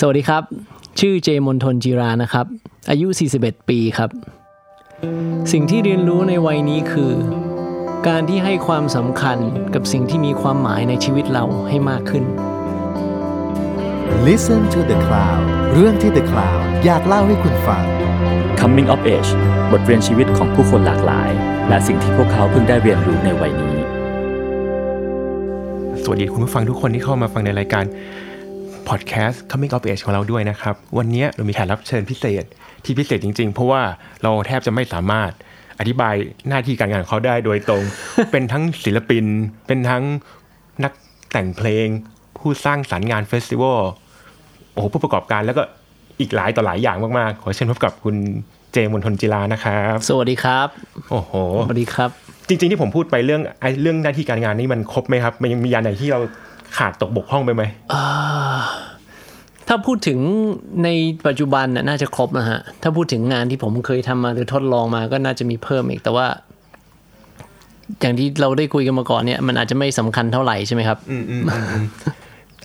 สวัสดีครับ ชื่อเจมนทนจีรานะครับ อายุ 41 ปีครับ สิ่งที่เรียนรู้ในวัยนี้คือ การที่ให้ความสำคัญกับสิ่งที่มีความหมายในชีวิตเราให้มากขึ้น Listen to the Cloud เรื่องที่ The Cloud อยากเล่าให้คุณฟัง Coming of Age บทเรียนชีวิตของผู้คนหลากหลาย และสิ่งที่พวกเขาเพิ่งได้เรียนรู้ในวัยนี้ สวัสดีคุณผู้ฟังทุกคนที่เข้ามาฟังในรายการ พอดแคสต์ Coming of Age ของเราด้วยนะครับ วันนี้เรามีแขกรับเชิญพิเศษที่พิเศษจริง ๆ เพราะว่าเราแทบจะไม่สามารถอธิบายหน้าที่การงานของเขาได้โดยตรง เป็นทั้งศิลปิน เป็นทั้งนักแต่งเพลง ผู้สร้างสรรค์งานเฟสติวัลโอ้โหผู้ประกอบการแล้วก็อีกหลายต่อหลายอย่างมากๆ ขอเชิญพบกับคุณเจมนทนจิลานะครับ สวัสดีครับ โอ้โห สวัสดีครับ จริงๆที่ผมพูดไปเรื่องไอ้เรื่องหน้าที่การงานนี่มันครบไหมครับ มันยังมีอย่างไหนที่เรา ขาดตกบกพร่องไปไหมถ้าพูดถึงในปัจจุบันน่ะน่าจะครบนะฮะ ถ้าพูดถึงงานที่ผมเคยทำมาหรือทดลองมาก็น่าจะมีเพิ่มอีกแต่ว่า อย่างที่เราได้คุยกันมาก่อนเนี่ยมันอาจจะไม่สำคัญเท่าไหร่ใช่ไหมครับ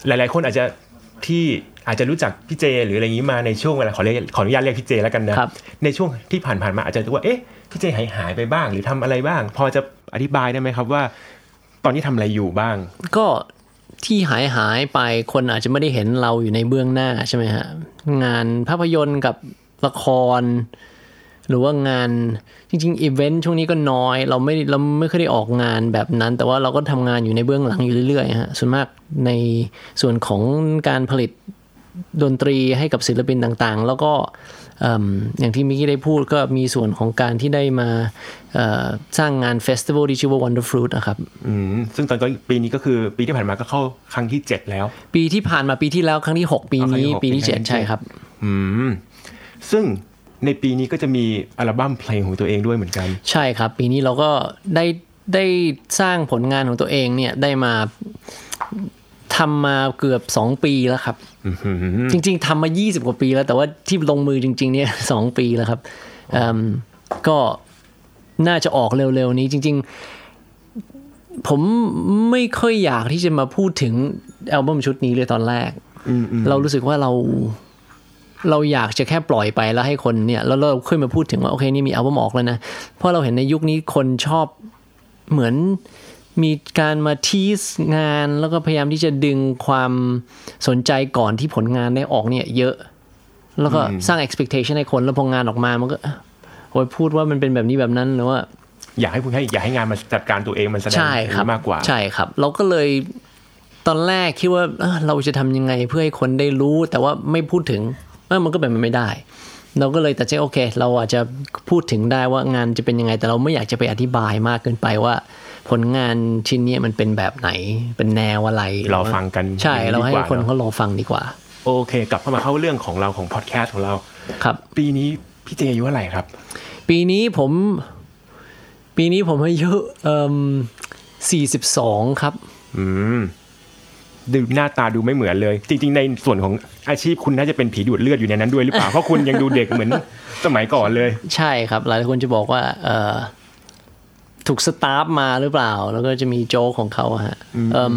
หลาย ๆ คนอาจจะที่อาจจะรู้จักพี่เจ หรืออะไรอย่างนี้มาในช่วงเวลาขอเรียกขออนุญาตเรียกพี่เจแล้วกันนะครับในช่วงที่ผ่านๆมาอาจจะรู้ว่าเอ๊ะพี่เจหายหายไปบ้าง หรือทำอะไรบ้าง พอจะอธิบายได้ไหมครับว่า ตอนนี้ทำอะไรอยู่บ้าง ก็ ที่หายหายไปคนอาจจะไม่ได้เห็นเราอยู่ในเบื้องหน้าใช่ไหมฮะงานภาพยนตร์กับละคร หรือว่างานจริงๆอีเวนต์ช่วงนี้ก็น้อย เราไม่เราไม่เคยได้ออกงานแบบนั้น แต่ว่าเราก็ทำงานอยู่ในเบื้องหลังอยู่เรื่อยๆฮะส่วนมากในส่วนของการผลิต ดนตรีให้กับศิลปินต่างๆ แล้วก็เอิ่มอย่างที่มิกกี้ได้พูดก็มีส่วนของการที่ได้มาเอ่อสร้างงานเฟสติวัลที่ชื่อว่า Wonder Fruit นะครับอืมซึ่งตอนก็ปีนี้ก็คือปีที่ผ่านมาก็เข้าครั้งที่เจ็ดแล้ว ปีที่ผ่านมาปีที่แล้วครั้งที่ 6 ปีนี้อ๋อครั้งที่หกปีที่ปีที่ 7 ใช่ครับอืมซึ่งในปีนี้ก็จะมีอัลบั้มเพลงของตัวเองด้วยเหมือนกัน ใช่ครับ ปีนี้เราก็ได้ได้สร้างผลงานของตัวเองเนี่ยได้มา ทำมาเกือบ2ปีแล้วครับจริง ๆทำมา20กว่าปีแล้วแต่ว่าที่ลงมือจริง ๆ เนี่ยสปีแล้วครับเอิ่มก็น่าจะออกเร็ว ๆ นี้จริง ๆ ผมไม่ค่อยอยากที่จะมาพูดถึงอัลบั้มชุดนี้เลยตอนแรกเรารู้สึกว่าเราเราอยากจะแค่ปล่อยไปแล้วให้คนเนี่ยแล้วเราค่อยมาพูดถึงว่าโอเคนี่มีอัลบั้มออกแล้วนะเพราะเราเห็นในยุคนี้คนชอบเหมือน มีการมาทีสงานแล้วก็พยายามที่จะดึงความสนใจก่อนที่ผลงานได้ออกเนี่ย เยอะ แล้วก็สร้าง expectation ให้คนแล้วพองานออกมามันก็โอ้ยพูดว่ามันเป็นแบบนี้แบบนั้นหรือว่า อยากให้คุณให้อยากให้งานมันจัดการตัวเองมันแสดงใช่ครับมากกว่า ใช่ครับ เราก็เลยตอนแรกคิดว่าเอ้อเราจะทำยังไงเพื่อให้คนได้รู้ แต่ว่าไม่พูดถึงเออมันก็เป็นไปไม่ได้ เราก็เลยตัดใจโอเค เราอาจจะพูดถึงได้ว่างานจะเป็นยังไง แต่เราไม่อยากจะไปอธิบายมากเกินไปว่า ผลงานชิ้นเนี้ยมันเป็นแบบไหน เป็นแนวอะไรรอฟังกันใช่อย่างนี้เราให้ดีกว่าคนเนอะเขารอฟังดีกว่าโอโอเค กลับเข้ามาเข้าเรื่องของเราของพอดแคสต์ของเราครับ ปีนี้พี่เจอายุเท่าไหร่ครับ ปีนี้ผม ปีนี้ผมอายุเอ่อสี่สิบสองครับ อืมดูหน้าตาดูไม่เหมือนเลย จริง ๆ ในส่วนของอาชีพคุณน่าจะเป็นผีดูดเลือดอยู่ในนั้นด้วยหรือเปล่า เพราะคุณยังดูเด็กเหมือนสมัยก่อนเลย ใช่ครับ หลายคนจะบอกว่า เอ่อ ถูกสตาฟมาหรือเปล่า แล้วก็จะมีโจ๊กของเขาอะฮะเอิ่ม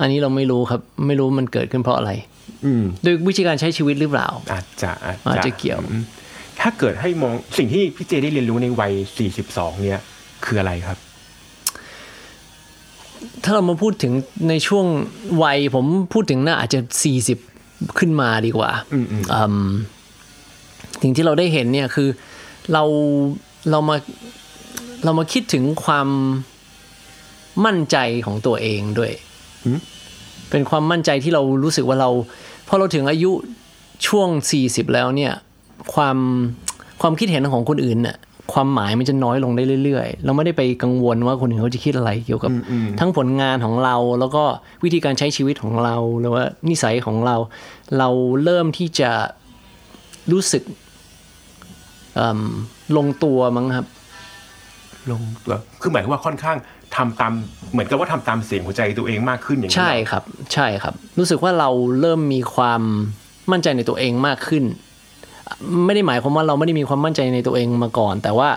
อันนี้เราไม่รู้ครับ ไม่รู้มันเกิดขึ้นเพราะอะไรอืมด้วยวิธีการใช้ชีวิตหรือเปล่า อาจจะอาจอาจจะจะเกี่ยวอืมถ้าเกิดให้มองสิ่งที่พี่เจได้เรียนรู้ในวัย 42 เนี่ย คืออะไรครับ ถ้าเรามาพูดถึงในช่วงวัยผมพูดถึงน่าอาจจะสี่สิบขึ้นมาดีกว่าอืมอืมอืมสิ่งที่เราได้เห็นเนี่ยคือเราเรามา เรามาคิดถึงความมั่นใจของตัวเองด้วยเป็นความมั่นใจที่เรารู้สึกว่าเราพอเราถึงอายุช่วง 40 แล้วเนี่ย ความความคิดเห็นของคนอื่นน่ะความหมายมันจะน้อยลงได้เรื่อยๆ เราไม่ได้ไปกังวลว่าคนอื่นเขาจะคิดอะไรเกี่ยวกับ ทั้งผลงานของเราแล้วก็วิธีการใช้ชีวิตของเราหรือว่านิสัยของเรา เราเริ่มที่จะรู้สึกเอิ่มลงตัวมั้งครับ ลงตัวคือหมายความว่าค่อนข้างทำตามเหมือนกับว่าทำตามเสียงหัวใจตัวเองมากขึ้นอย่างนี้ใช่เหรอครับ ใช่ครับ รู้สึกว่าเราเริ่มมีความมั่นใจในตัวเองมากขึ้น ไม่ได้หมายความว่าเราไม่ได้มีความมั่นใจในตัวเองมาก่อน แต่ว่า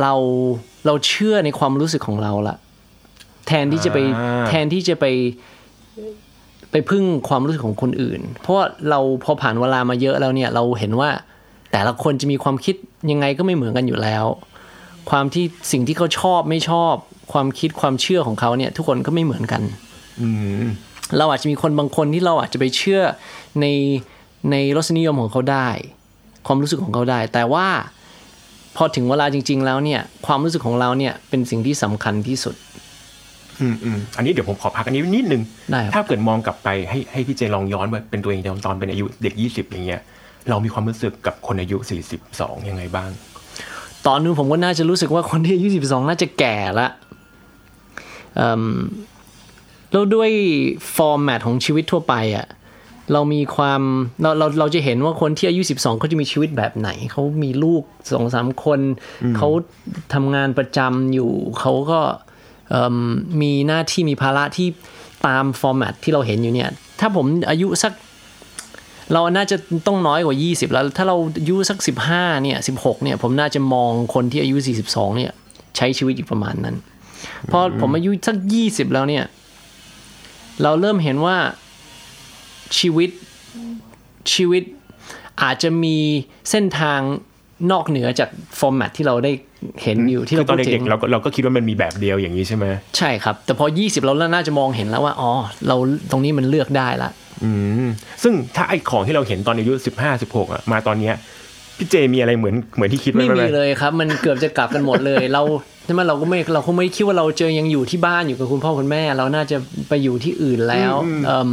เราเราเชื่อในความรู้สึกของเราละแทนที่จะไปแทนที่จะไปไปไปพึ่งความรู้สึกของคนอื่น เพราะว่าเราพอผ่านเวลามาเยอะแล้วเนี่ยเราเห็นว่าแต่ละคนจะมีความคิดยังไงก็ไม่เหมือนกันอยู่แล้ว ความที่สิ่งที่เขาชอบไม่ชอบ ความคิดความเชื่อของเขาเนี่ย ทุกคนก็ไม่เหมือนกันอืมเราอาจจะมีคนบางคนที่เราอาจจะไปเชื่อในในรสนิยมของเขาได้ ความรู้สึกของเขาได้ แต่ว่าพอถึงเวลาจริง ๆ แล้วเนี่ย ความรู้สึกของเราเนี่ยเป็นสิ่งที่สำคัญที่สุด อืมอืมอันนี้เดี๋ยวผมขอพักอันนี้นิดนึงได้ครับถ้าเกิดมองกลับไปให้ให้พี่เจลองย้อนไปเป็นตัวเองตอนตอนเป็นอายุเด็กยี่สิบอย่างเงี้ยเรามีความรู้สึกกับคนอายุสี่สิบสองยังไงบ้าง ตอนนู้นผมก็น่าจะรู้สึกว่าคนที่อายุสิบสองน่าจะแก่ละเอิ่มแล้วด้วย formatของชีวิตทั่วไปอะ่ะเรามีความเราเราเราจะเห็นว่าคนที่อายุ 12เขาจะมีชีวิตแบบไหน เขามีลูกสองสามคน เขาทำงานประจำอยู่ เขาก็เอิ่มมีหน้าที่มีภาระที่ตาม format ที่เราเห็นอยู่เนี่ย ถ้าผมอายุสัก เราน่าจะต้องน้อยกว่า 20 แล้ว ถ้าเราอายุสัก 15เนี่ย16เนี่ยผมน่าจะมองคนที่อายุ 42เนี่ยใช้ชีวิตอยู่ประมาณนั้นพอผมอายุสัก 20 แล้วเนี่ย เราเริ่มเห็นว่าชีวิตชีวิตอาจจะมีเส้นทางนอกเหนือจากฟอร์แมตที่เราได้เห็นอยู่ที่คืเราอตอนพูดถึเด็กงๆเราก็เราก็คิดว่ามันมีแบบเดียวอย่างนี้ใช่ไหมใช่ครับ แต่พอ 20 เราน่าจะมองเห็นแล้วว่าอ๋อเราตรงนี้มันเลือกได้ละ อืมซึ่งถ้าไอ้ของที่เราเห็นตอนอายุสิบห้าสิบหกอะมาตอนเนี้ยพี่เจมีอะไรเหมือนเหมือนที่คิดไว้ไม่ไหมมีเลยครับ มันเกือบจะกลับกันหมดเลย เราใช่ไหมเราก็ไม่เราคงไม่คิดว่าเราเจอยังอยู่ที่บ้านอยู่กับคุณพ่อคุณแม่ เราน่าจะไปอยู่ที่อื่นแล้วเอิ่ม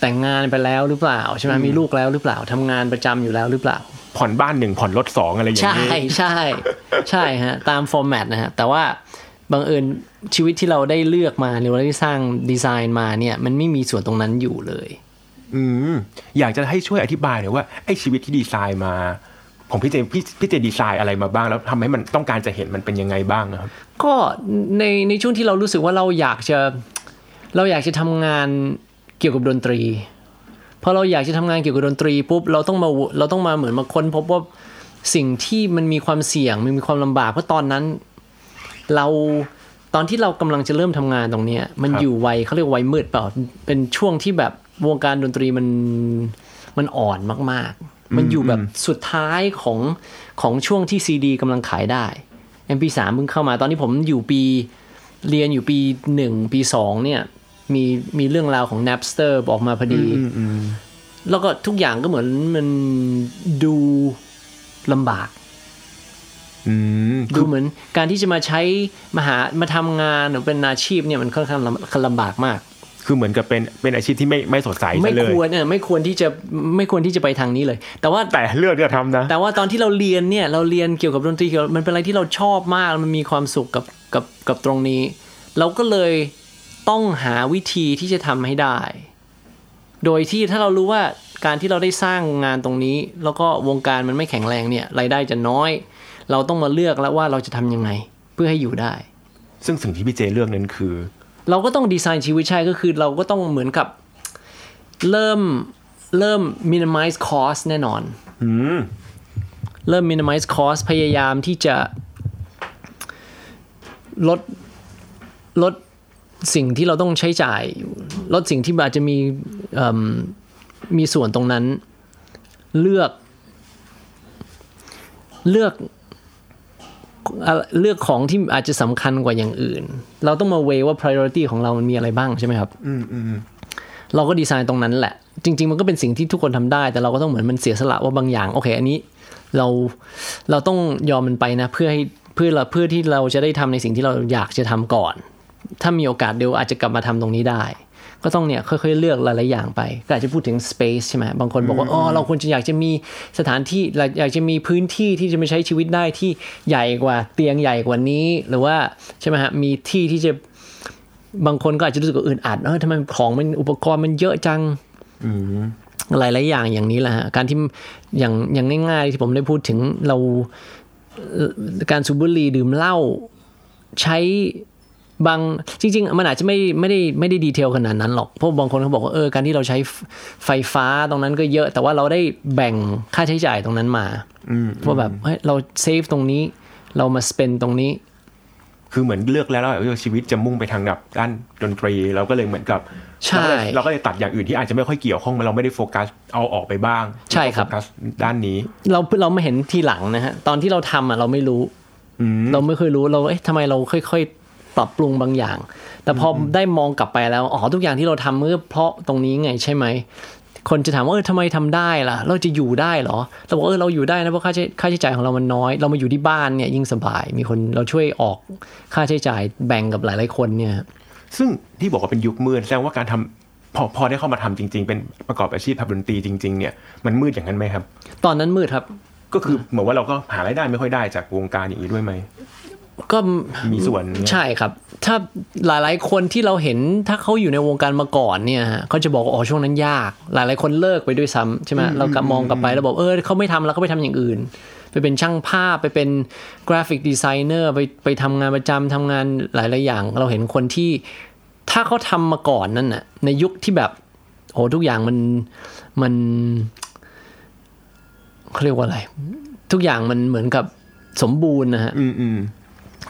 แต่งงานไปแล้วหรือเปล่าใช่ไหมมีลูกแล้วหรือเปล่าทำงานประจำอยู่แล้วหรือเปล่า ผ่อนบ้านหนึ่งผ่อนรถสองอะไรอย่างใช่นี้ใช่ใช่ฮะตามฟอร์แมตนะฮะแต่ว่า บังเอิญชีวิตที่เราได้เลือกมาหรือว่าได้สร้างดีไซน์มาเนี่ย มันไม่มีส่วนตรงนั้นอยู่เลย อืมอยากจะให้ช่วยอธิบายหน่อยว่าไอ้ชีวิตที่ดีไซน์มาผมพี่เจพี่พี่เจดีไซน์อะไรมาบ้าง แล้วทำให้มันต้องการจะเห็นมันเป็นยังไงบ้างนะครับ ก็ในในช่วงที่เรารู้สึกว่าเราอยากจะเราอยากจะทำงานเกี่ยวกับดนตรีพอเราอยากจะทำงานเกี่ยวกับดนตรีปุ๊บเราต้องมาเราต้องมาเหมือนมาค้นพบว่าสิ่งที่มันมีความเสี่ยงมันมีความลำบากเพราะตอนนั้น เราตอนที่เรากำลังจะเริ่มทำงานตรงเนี้ย มันครับอยู่วัยเขาเรียกวัยมืดเปล่า เป็นช่วงที่แบบวงการดนตรีมันมันอ่อนมาก ๆ มันอยู่แบบสุดท้ายของของช่วงที่ซีดีกำลังขายได้ MP3 เพิ่งเข้ามาตอนนี้ผมอยู่ปีเรียนอยู่ปีหนึ่งปีสองเนี่ย มีมีเรื่องราวของ Napster ออกมาพอดี แล้วก็ทุกอย่างก็เหมือนมันดูลำบากอืม ดูเหมือนการที่จะมาใช้มาหามาทำงานหรือเป็นอาชีพเนี่ยมันค่อนข้างลำลำบากมาก คือเหมือนกับเป็นเป็นอาชีพที่ไม่ไม่สดใสไม่ซะเลยควรเนี่ยไม่ควรที่จะไม่ควรที่จะไปทางนี้เลย แต่ว่าแต่เลือกจะทำนะแต่ว่าตอนที่เราเรียนเนี่ยเราเรียนเกี่ยวกับดนตรีเกี่ยวกับมันเป็นอะไรที่เราชอบมากมันมีความสุขกับกับกับตรงนี้ เราก็เลยต้องหาวิธีที่จะทำให้ได้ โดยที่ถ้าเรารู้ว่าการที่เราได้สร้างงานตรงนี้ แล้วก็วงการมันไม่แข็งแรงเนี่ยรายได้จะน้อย เราต้องมาเลือกแล้วว่าเราจะทำยังไงเพื่อให้อยู่ได้ ซึ่งสิ่งที่พี่เจเลือกนั้นคือ เราก็ต้องดีไซน์ชีวิตใช่ก็คือ เราก็ต้องเหมือนกับเริ่มเริ่ม minimize cost แน่นอนอืมเริ่ม minimize cost พยายามที่จะลดลดสิ่งที่เราต้องใช้จ่าย ลดสิ่งที่อาจจะมีเอิ่มมีส่วนตรงนั้น เลือก เลือกอะ เลือกของที่อาจจะสำคัญกว่าอย่างอื่น เราต้องมาเวว่า priority ของเรามันมีอะไรบ้างใช่ไหมครับ อืมอืมเราก็ดีไซน์ตรงนั้นแหละ จริง ๆ มันก็เป็นสิ่งที่ทุกคนทำได้ แต่เราก็ต้องเหมือนมันเสียสละว่าบางอย่าง โอเค อันนี้เราเราต้องยอมมันไปนะ เพื่อให้เพื่อเราเพื่อที่เราจะได้ทำในสิ่งที่เราอยากจะทำก่อน ถ้ามีโอกาสเดี๋ยวอาจจะกลับมาทำตรงนี้ได้ ก็ต้องเนี่ยค่อยๆเลือกหลายๆอย่างไป ก็อาจจะพูดถึง space ใช่ไหมบางคนบอกว่าอ๋อเราควรจะอยากจะมีสถานที่เราอยากจะมีพื้นที่ที่จะมาใช้ชีวิตได้ที่ใหญ่กว่าเตียงใหญ่กว่านี้ หรือว่าใช่ไหมฮะมีที่ที่จะบางคนก็อาจจะรู้สึกว่าอื่นอัดเออทำไมของมันอุปกรณ์มันเยอะจังหลายหลายๆอย่างอย่างนี้แหละฮะการที่อย่างอย่างง่ายๆที่ผมได้พูดถึงเราเอ่อการสูบบุหรี่ดื่มเหล้าใช้ บางจริง ๆ มันอาจจะไม่ไม่ได้ไม่ได้ detail ขนาดนั้นหรอกเพราะบางคนเขาบอกว่าเออการที่เราใช้ไฟฟ้าตรงนั้นก็เยอะ แต่ว่าเราได้แบ่งค่าใช้จ่ายตรงนั้นมาว่าแบบเฮ้ยเรา save ตรงนี้ เรามา spend ตรงนี้ คือเหมือนเลือกแล้วว่าชีวิตจะมุ่งไปทางแบบด้านดนตรีเราก็เลยเหมือนกับใช่เราก็เลยเราก็เลยตัดอย่างอื่นที่อาจจะไม่ค่อยเกี่ยวข้องเราไม่ได้โฟกัสเอาออกไปบ้าง ใช่ครับโฟกัสด้านนี้ เราเราไม่เห็นทีหลังนะฮะตอนที่เราทำอะเราไม่รู้อืมเราไม่เคยรู้เราเอ๊ะทำไมเราค่อยๆ ปรับปรุงบางอย่าง แต่พอได้มองกลับไปแล้ว อ๋อ ทุกอย่างที่เราทำเมื่อเพราะตรงนี้ไงใช่ไหม คนจะถามว่าเออทำไมทำได้ล่ะ เราจะอยู่ได้เหรอ เราบอกเออเราอยู่ได้นะเพราะค่าใช้ค่าใช้จ่ายของเรามันน้อย เรามาอยู่ที่บ้านเนี่ยยิ่งสบาย มีคนเราช่วยออกค่าใช้จ่ายแบ่งกับหลายๆคนเนี่ย ซึ่งที่บอกว่าเป็นยุคมืดแสดงว่าการทำพอพอได้เข้ามาทำจริง ๆ เป็นประกอบอาชีพทำดนตรีจริง ๆ เนี่ยมันมืดอย่างนั้นไหมครับ ตอนนั้นมืดครับ ก็คือเหมือนว่าเราก็หารายได้ไม่ค่อยได้จากวงการอย่างนี้ด้วยไหม ก็มีส่วนเนี่ยใช่ครับ ถ้าหลายๆคนที่เราเห็นถ้าเขาอยู่ในวงการมาก่อนเนี่ยฮะเขาจะบอกว่าอ๋อช่วงนั้นยาก หลายๆคนเลิกไปด้วยซ้ำใช่ไหมเรากลับมองกลับไปแล้วบอกเออเขาไม่ทำแล้วเขาไปทำอย่างอื่น ไปเป็นช่างภาพไปเป็น graphic designer ไปไปทำงานประจำทำงานหลายๆอย่าง เราเห็นคนที่ ถ้าเขาทำมาก่อนนั่นน่ะในยุคที่แบบโอ้ทุกอย่างมันมันเขาเรียกว่าอะไร ทุกอย่างมันเหมือนกับสมบูรณ์นะฮะอืมอืม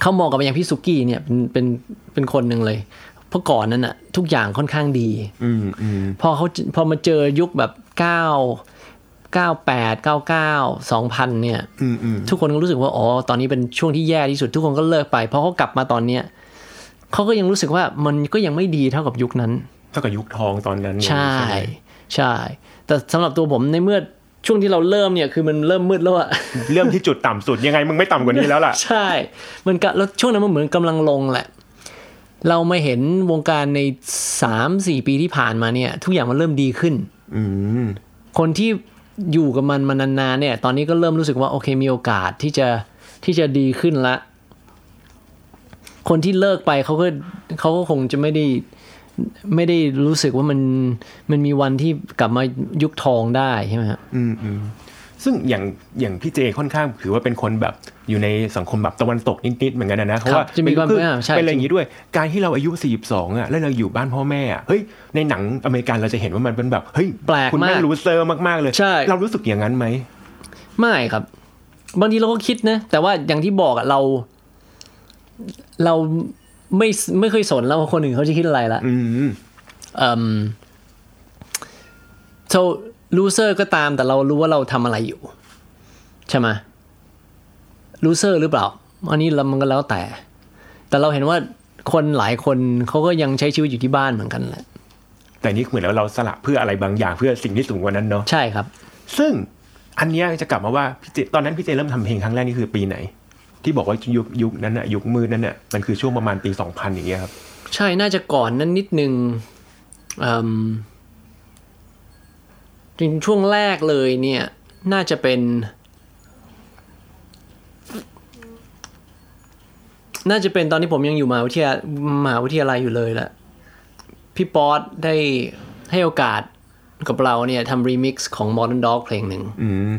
เขามองกับอย่างพี่สุกี้เนี่ยเป็นเป็นเป็นคนหนึ่งเลยเพราะก่อนนั้นอะทุกอย่างค่อนข้างดีอืมอืมพอเขาพอมาเจอยุคแบบเก้าเก้าแปดเก้าเก้าสองพันเนี่ยอืมอืมทุกคนก็รู้สึกว่า อ๋อ ตอนนี้เป็นช่วงที่แย่ที่สุด ทุกคนก็เลิกไปพอเขากลับมาตอนเนี้ยเขาก็ยังรู้สึกว่ามันก็ยังไม่ดีเท่ากับยุคนั้น เท่ากับยุคทองตอนนั้น ใช่ไหมใช่ แต่สำหรับตัวผมในเมื่อ ช่วงที่เราเริ่มเนี่ยคือมันเริ่มมืดแล้วอะเริ่มที่จุดต่ำสุดยังไงมึงไม่ต่ำกว่านี้แล้วล่ะ ใช่มันก็แล้วช่วงนั้นมันเหมือนกำลังลงแหละ เรามาเห็นวงการในสามสี่ปีที่ผ่านมาเนี่ย ทุกอย่างมันเริ่มดีขึ้น อืมคนที่อยู่กับมันมานานๆเนี่ย ตอนนี้ก็เริ่มรู้สึกว่าโอเคมีโอกาสที่จะที่จะดีขึ้นละ คนที่เลิกไปเขาก็เขาก็คงจะไม่ได้ ไม่ได้รู้สึกว่ามันมันมีวันที่กลับมายุคทองได้ใช่ไหมครับอืมอืมซึ่งอย่างอย่างพี่เจค่อนข้างถือว่าเป็นคนแบบอยู่ในสังคมแบบตะวันตกนิดๆเหมือนกันนะเพราะว่าจะมีความเป็นอ่าใช่เป็นอะไรอย่างนี้ด้วย การที่เราอายุ 42อะแล้วเราอยู่บ้านพ่อแม่อะเฮ้ยในหนังอเมริกันเราจะเห็นว่ามันเป็นแบบเฮ้ยแปลกคุณแม่มากรู้เซอร์มากๆเลยใช่เรารู้สึกอย่างนั้นไหมไม่ครับ บางทีเราก็คิดนะ แต่ว่าอย่างที่บอกอะเรา เรา ไม่ไม่เคยสนแล้วว่าคนอื่นเขาจะคิดอะไรละอืมเอ่อ so loser ก็ตามแต่เรารู้ว่าเราทำอะไรอยู่ ใช่ไหม loser หรือเปล่า อันนี้เรามันก็แล้วแต่ แต่เราเห็นว่าคนหลายคนเขาก็ยังใช้ชีวิตอยู่ที่บ้านเหมือนกันแหละ แต่นี่เหมือนแล้วเราสละเพื่ออะไรบางอย่างเพื่อสิ่งที่สูงกว่านั้นเนาะ ใช่ครับ ซึ่งอันเนี้ยจะกลับมาว่าพี่เจตอนนั้นพี่เจเริ่มทำเพลงครั้งแรกนี่คือปีไหน ที่บอกว่ายุคยุคนั้นอะยุคมืดนั้นอะมันคือช่วงประมาณปี2000อย่างเงี้ยครับ ใช่น่าจะก่อนนั้นนิดนึงเอิ่มจริงช่วงแรกเลยเนี่ย น่าจะเป็น น่าจะเป็นตอนที่ผมยังอยู่มหาวิทยามหาวิทยาลัยอยู่เลยแหละพี่ป๊อตได้ให้โอกาสกับเราเนี่ยทำรีมิกซ์ของ Modern Dog เพลงหนึ่งอืม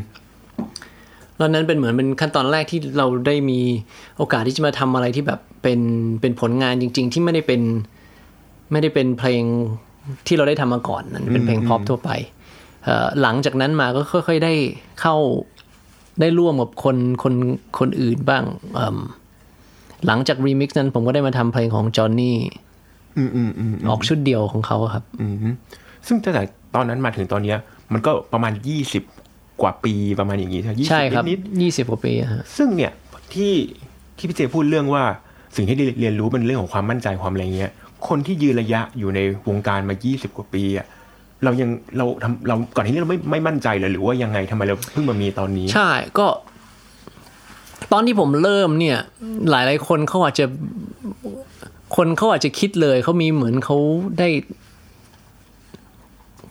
แล้วนั้นเป็นเหมือนเป็นขั้นตอนแรกที่เราได้มีโอกาสที่จะมาทำอะไรที่แบบเป็นเป็นผลงานจริง ๆ ที่ไม่ได้เป็นไม่ได้เป็นเพลงที่เราได้ทำมาก่อนนั้นเป็นเพลงพ็อปทั่วไปเอ่อหลังจากนั้นมาก็ค่อย ๆได้เข้าได้ร่วมกับคนคนคนอื่นบ้างเอิ่มหลังจากรีมิกซ์นั้นผมก็ได้มาทำเพลงของจอห์นนี่อืมอืมอืมออกชุดเดียวของเขาครับอืมซึ่งตั้งแต่ตอนนั้นมาถึงตอนเนี้ยมันก็ประมาณ20 กว่าปีประมาณอย่างงี้ใช่ไหมใช่ครับนิดยี่สิบกว่าปีอะฮะๆซึ่งเนี่ยที่ที่พี่เจพูดเรื่องว่าสิ่งที่เรียนรู้เป็นเรื่องของความมั่นใจความอะไรเงี้ย คนที่ยืนระยะอยู่ในวงการมา 20 กว่าปีอะเรายังเราทำเราก่อนที่นี้เราไม่ไม่มั่นใจเลยหรือว่ายังไงทำไมเราเพิ่งมามีตอนนี้ ใช่ก็ ตอนที่ผมเริ่มเนี่ย หลาย ๆ คนเขาอาจจะคนเขาอาจจะคิดเลยเขามีเหมือนเขาได้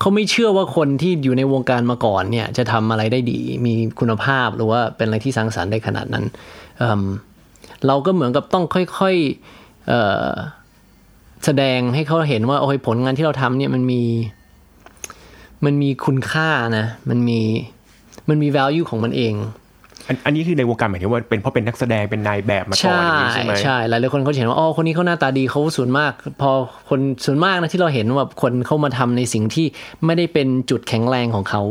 เขาไม่เชื่อว่าคนที่อยู่ในวงการมาก่อนเนี่ยจะทำอะไรได้ดี มีคุณภาพหรือว่าเป็นอะไรที่สร้างสรรค์ได้ขนาดนั้นเเราก็เหมือนกับต้องค่อยๆแสดงให้เขาเห็นว่าโอ้ยผลงานที่เราทำเนี่ยมันมีมันมีคุณค่านะ มันมีมันมี value ของมันเอง อันอันนี้คือในวงการหมายถึงว่าเป็นเพราะเป็นนักแสดงเป็นนายแบบมาก่อนใช่อย่างนี้ใช่ไหมใช่หลายหลายคนเขาจะเห็นว่าอ๋อคนนี้เขาหน้าตาดีเขาส่วนมาก พอคนส่วนมากนะที่เราเห็นว่าคนเข้ามาทำในสิ่งที่ไม่ได้เป็นจุดแข็งแรงของเขา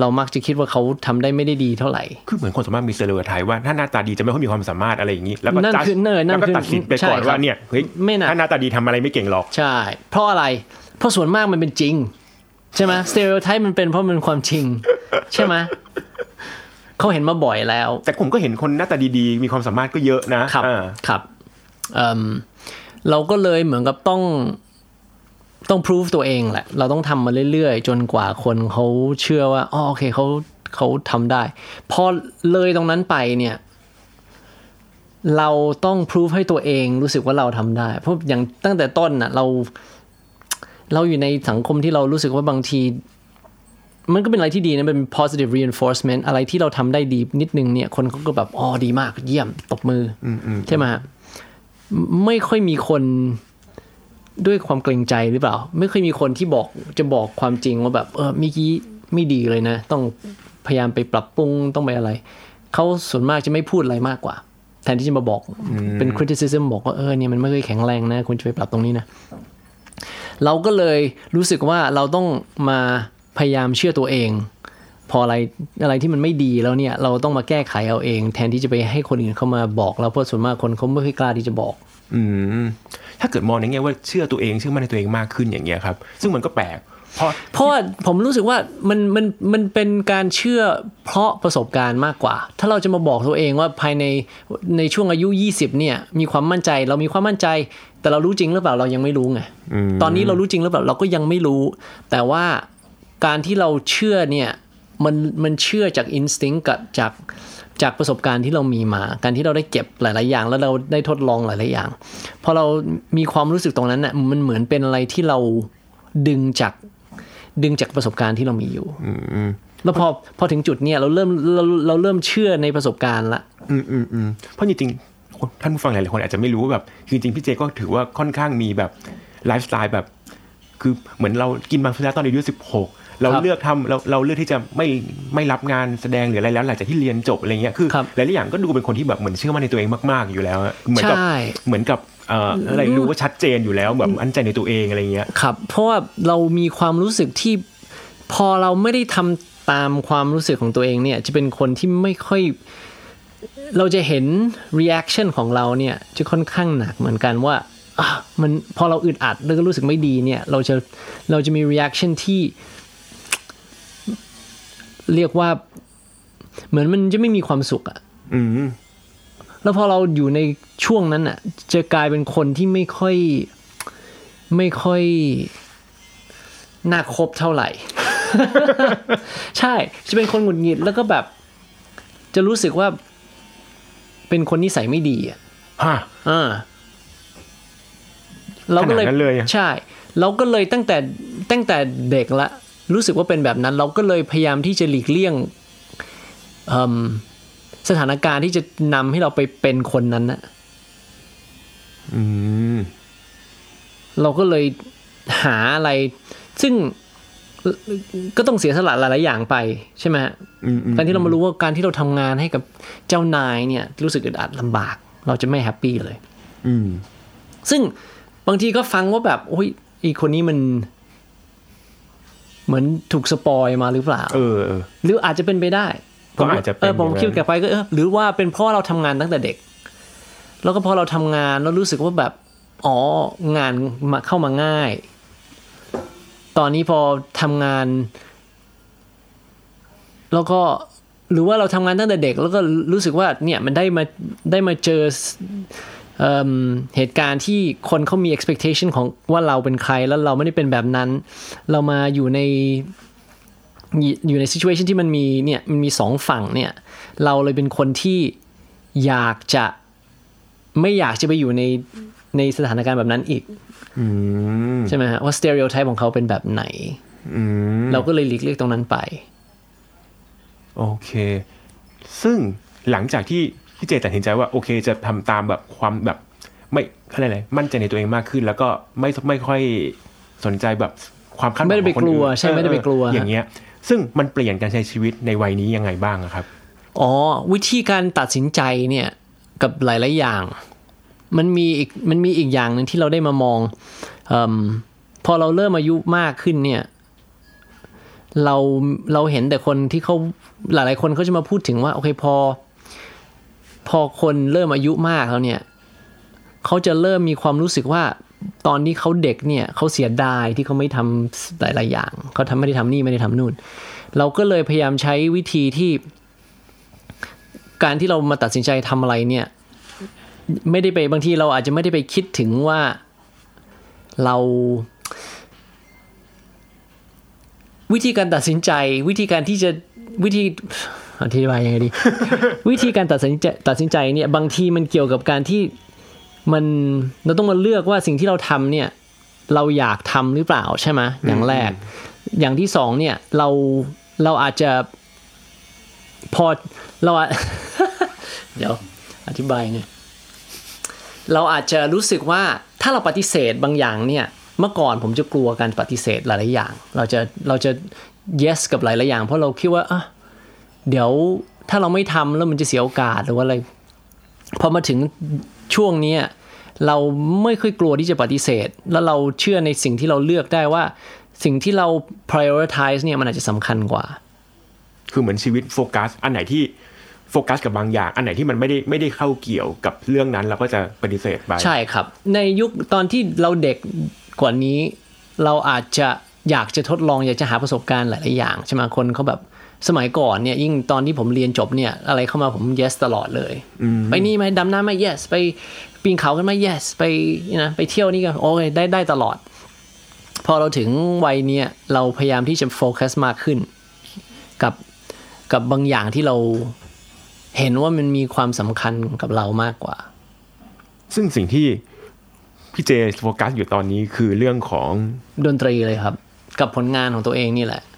เรามักจะคิดว่าเขาทำได้ไม่ได้ดีเท่าไหร่ คือเหมือนคนสามารถมีเซเลอร์ไทยว่าถ้าหน้าตาดีจะไม่ค่อยมีความสามารถอะไรอย่างนี้ แล้วก็นั่นจัดคือเนอนั่แล้วนก็คือตัดสินไปใช่ก่อนครับว่าเนี่ยเฮ้ยไม่น่ะถ้าหน้าตาดีทำอะไรไม่เก่งหรอก ใช่ เพราะอะไร เพราะส่วนมากมันเป็นจริง ใช่ไหมสเตอริโอไทป์มันเป็นเพราะมันเป็นความจริง ใช่ไหม เขาเห็นมาบ่อยแล้ว แต่ผมก็เห็นคนหน้าตาดีๆ มีความสามารถก็เยอะนะครับอ่าครับเอิ่มเราก็เลยเหมือนกับต้องต้องพิสูจตัวเองแหละ เราต้องทำมาเรื่อยๆ จนกว่าคนเขาเชื่อว่าอ๋อโอเคเขาเขาทำได้ พอเลยตรงนั้นไปเนี่ย เราต้องพิสูจให้ตัวเองรู้สึกว่าเราทำได้ เพราะอย่างตั้งแต่ต้นน่ะ เรา เราอยู่ในสังคมที่เรารู้สึกว่าบางที มันก็เป็นอะไรที่ดีนะเป็น positive reinforcement อะไรที่เราทำได้ดีนิดนึงเนี่ยคนเขาก็แบบอ๋อดีมากเยี่ยมตบมืออใช่ไหมฮะไม่ค่อยมีคนด้วยความเกรงใจหรือเปล่า ไม่ค่อยมีคนที่บอกจะบอกความจริงว่าแบบเออเมื่อกี้ไม่ดีเลยนะ ต้องพยายามไปปรับปรุงต้องไปอะไร เขาส่วนมากจะไม่พูดอะไรมากกว่า แทนที่จะมาบอกเป็น criticism บอกว่าเออเนี่ยมันไม่เคยแข็งแรงนะคุณจะไปปรับตรงนี้นะ เราก็เลยรู้สึกว่าเราต้องมา พยายามเชื่อตัวเอง พออะไรอะไรที่มันไม่ดีแล้วเนี่ย เราต้องมาแก้ไขเอาเอง แทนที่จะไปให้คนอื่นเข้ามาบอกเราเพราะส่วนมากคนเขาไม่ค่อยกล้าที่จะบอก อืมถ้าเกิดมองในแง่ว่าเชื่อตัวเองเชื่อมั่นในตัวเองมากขึ้นอย่างเงี้ยครับ ซึ่งมันก็แปลกเพราะเพราะว่าผมรู้สึกว่ามันมันมันเป็นการเชื่อเพราะประสบการณ์มากกว่า ถ้าเราจะมาบอกตัวเองว่าภายในในช่วงอายุ 20 เนี่ย มีความมั่นใจเรามีความมั่นใจ แต่เรารู้จริงหรือเปล่าเรายังไม่รู้ไงตอนนี้เรารู้จริงหรือเปล่าเราก็ยังไม่รู้ แต่ว่า การที่เราเชื่อเนี่ยมันมันเชื่อจาก instinct กับจากจากประสบการณ์ที่เรามีมา การที่เราได้เก็บหลาย ๆ อย่าง แล้วเราได้ทดลองหลาย ๆ อย่างพอเรามีความรู้สึกตรงนั้นน่ะมันเหมือนเป็นอะไรที่เราดึงจากดึงจากประสบการณ์ที่เรามีอยู่แล้วพอพอถึงจุดเนี่ยเราเริ่มเราเราเริ่มเชื่อในประสบการณ์ละ อืมอืมอืมเพราะจริงๆคนท่านผู้ฟังหลายๆคนอาจจะไม่รู้ว่าแบบคือจริงๆพี่เจก็ถือว่าค่อนข้างมีแบบไลฟ์สไตล์แบบ คือเหมือนเรากินบางฟิลาตอนอายุสิบหก เราครับเลือกทำเราเราเลือกที่จะไม่ไม่รับงานแสดงหรืออะไรแล้วหลังจากที่เรียนจบอะไรเงี้ยคือครับหลายๆอย่างก็ดูเป็นคนที่แบบเหมือนเชื่อมั่นในตัวเองมาก ๆอยู่แล้วอะเหมือนกับใช่เหมือนกับเอ่ออะไรรู้ว่าชัดเจนอยู่แล้วแบบมั่นใจในตัวเองอะไรเงี้ยครับ เพราะว่าเรามีความรู้สึกที่พอเราไม่ได้ทำตามความรู้สึกของตัวเองเนี่ยจะเป็นคนที่ไม่ค่อย เราจะเห็น reaction ของเราเนี่ยจะค่อนข้างหนักเหมือนกันว่าอะมันพอเราอึดอัดแล้วก็รู้สึกไม่ดีเนี่ยเราจะเราจะมี reaction ที่ เรียกว่า เหมือนมันจะไม่มีความสุขอะอืมแล้วพอเราอยู่ในช่วงนั้นอะ จะกลายเป็นคนที่ไม่ค่อย ไม่ค่อยน่าคบเท่าไหร่ ใช่ จะเป็นคนหงุดหงิดแล้วก็แบบ จะรู้สึกว่า เป็นคนนิสัยไม่ดีอะฮะอ่าเราก็เลยขนาดนั้นเลยอะใช่ เราก็เลยตั้งแต่ตั้งแต่เด็กละ รู้สึกว่าเป็นแบบนั้น เราก็เลยพยายามที่จะหลีกเลี่ยงเอิ่มสถานการณ์ที่จะนำให้เราไปเป็นคนนั้นนะอืมเราก็เลยหาอะไร ซึ่งก็ต้องเสียสละหลาย ๆ อย่างไปใช่ไหมฮะอืมอืมการที่เรามารู้ว่าการที่เราทำงานให้กับเจ้านายเนี่ย รู้สึกอึดอัดลำบาก เราจะไม่แฮปปี้เลยอืมซึ่งบางทีก็ฟังว่าแบบโอ้ยอีคนนี้มัน เหมือนถูกสปอยมาหรือเปล่าเออเออ หรืออาจจะเป็นไปได้ก็อาจจะเป็นเออผมอย่างนั้นคิดกลับไปก็เออหรือว่าเป็นเพราะเราทำงานตั้งแต่เด็ก แล้วก็พอเราทำงานแล้วรู้สึกว่าแบบ อ๋องานมาเข้ามาง่าย ตอนนี้พอทำงาน แล้วก็หรือว่าเราทำงานตั้งแต่เด็ก แล้วก็รู้สึกว่าเนี่ยมันได้มาได้มาเจอ เอิ่มเหตุการณ์ที่คนเขามี expectation ของว่าเราเป็นใครแล้วเราไม่ได้เป็นแบบนั้น เรามาอยู่ในอยู่ใน situation ที่มันมีเนี่ยมันมีสองฝั่งเนี่ยเราเลยเป็นคนที่อยากจะไม่อยากจะไปอยู่ในในสถานการณ์แบบนั้นอีกอืมใช่ไหมฮะว่า stereotype ของเขาเป็นแบบไหนอืมเราก็เลยหลีกเลี่ยงตรงนั้นไป โอเค ซึ่งหลังจากที่ พี่เจตัดสินใจว่าโอเคจะทำตามแบบความแบบไม่อะไรอะไรมั่นใจในตัวเองมากขึ้น แล้วก็ไม่ไม่ค่อยสนใจแบบความคาดหวังไม่ได้ไปของคนกลัวอื่นใช่ไม่ได้ไปกลัวเอออย่างเงี้ย ซึ่งมันเปลี่ยนการใช้ชีวิตในวัยนี้ยังไงบ้างอะครับอ๋อวิธีการตัดสินใจเนี่ยกับหลาย ๆ อย่าง มันมีอีกมันมีอีกอย่างหนึ่งที่เราได้มามองเอมพอเราเริ่มอายุมากขึ้นเนี่ย เราเราเห็นแต่คนที่เขาหลาย ๆ คนเขาจะมาพูดถึงว่าโอเคพอ พอคนเริ่มอายุมากแล้วเนี่ยเขาจะเริ่มมีความรู้สึกว่าตอนที่เขาเด็กเนี่ยเขาเสียดายที่เขาไม่ทำหลาย ๆ อย่างเขาทำไม่ได้ทำนี่ไม่ได้ทำนู่น เราก็เลยพยายามใช้วิธีที่ การที่เรามาตัดสินใจทำอะไรเนี่ย ไม่ได้ไปบางทีเราอาจจะไม่ได้ไปคิดถึงว่าเรา วิธีการตัดสินใจ วิธีการที่จะวิธี อธิบายยังไงดี วิธีการตัดสินใจตัดสินใจเนี่ยบางทีมันเกี่ยวกับการที่มันเราต้องมาเลือกว่าสิ่งที่เราทำเนี่ย เราอยากทำหรือเปล่าใช่ไหมอย่างแรก อย่างที่สองเนี่ยเราเราอาจจะพอเราอาจเดี๋ยวอธิบายไงเราอาจจะรู้สึกว่าถ้าเราปฏิเสธบางอย่างเนี่ย เมื่อก่อนผมจะกลัวการปฏิเสธหลายๆอย่าง เราจะเราจะ yes กับหลายๆอย่าง เพราะเราคิดว่าอะ เดี๋ยวถ้าเราไม่ทำแล้วมันจะเสียโอกาสหรือว่าอะไรพอมาถึงช่วงเนี้ยเราไม่ค่อยกลัวที่จะปฏิเสธ แล้วเราเชื่อในสิ่งที่เราเลือกได้ว่า สิ่งที่เรา prioritize เนี่ยมันอาจจะสำคัญกว่า คือเหมือนชีวิตโฟกัส อันไหนที่โฟกัสกับบางอย่าง อันไหนที่มันไม่ได้ไม่ได้เข้าเกี่ยวกับเรื่องนั้นเราก็จะปฏิเสธไป ใช่ครับ ในยุคตอนที่เราเด็กกว่านี้ เราอาจจะอยากจะทดลองอยากจะหาประสบการณ์หลาย ๆ อย่างใช่ไหมคนเขาแบบ สมัยก่อนเนี่ยยิ่งตอนที่ผมเรียนจบเนี่ยอะไรเข้ามาผม yes ตลอดเลย ไปนี่ไหมดำน้ำไหม yes ไปปีนเขากันไหม yes ไปนะไปเที่ยวนี่ก็โอเคได้ได้ตลอด พอเราถึงวัยเนี้ยเราพยายามที่จะโฟกัสมากขึ้น กับกับบางอย่างที่เราเห็นว่ามันมีความสำคัญกับเรามากกว่า ซึ่งสิ่งที่พี่เจโฟกัสอยู่ตอนนี้คือเรื่องของดนตรีเลยครับ กับผลงานของตัวเองนี่แหละอืม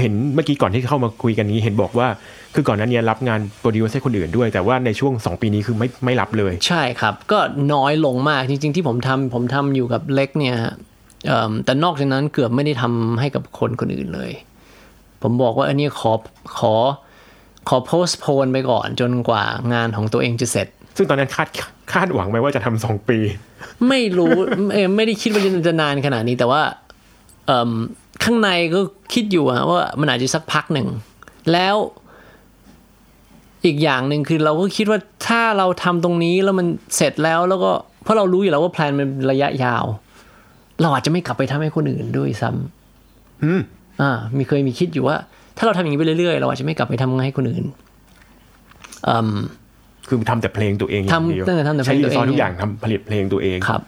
เห็นเมื่อกี้ก่อนที่เข้ามาคุยกันนี้เห็นบอกว่าคือก่อนหนั้นเนี่ยรับงานโปรดิวเซอร์คนอื่นด้วย แต่ว่าในช่วง 2 ปีนี้คือไม่ไม่รับเลย ใช่ครับ ก็น้อยลงมากจริง ๆ ที่ผมทำผมทำอยู่กับเล็กเนี่ยฮะเอิ่มแต่นอกจากนั้นเกือบไม่ได้ทำให้กับคนคนอื่นเลย ผมบอกว่าอันนี้ขอขอขอโพสโพนไปก่อนจนกว่างานของตัวเองจะเสร็จ ซึ่งตอนนั้นคาดคาดหวังไว้ว่าจะทำสองปี ไม่รู้เอ่อไม่ได้คิดว่าจะจะนานขนาดนี้แต่ว่าเอิ่ม ข้างในก็คิดอยู่อะว่ามันอาจจะสักพักหนึ่ง แล้วอีกอย่างหนึ่งคือเราก็คิดว่าถ้าเราทำตรงนี้แล้วมันเสร็จแล้วแล้วก็เพราะเรารู้อยู่แล้วว่าแพลนมันระยะยาว เราอาจจะไม่กลับไปทำให้คนอื่นด้วยซ้ำอืมอ่า มีเคยมีคิดอยู่ว่า ถ้าเราทำอย่างนี้ไปเรื่อยๆ เราอาจจะไม่กลับไปทำให้คนอื่นอืมคือทำแต่เพลงตัวเองอย่างเดียวทำเออทำแต่เพลใช้งรีตัวเองซอสทุกอย่างทำผลิตเพลงตัวเองครับ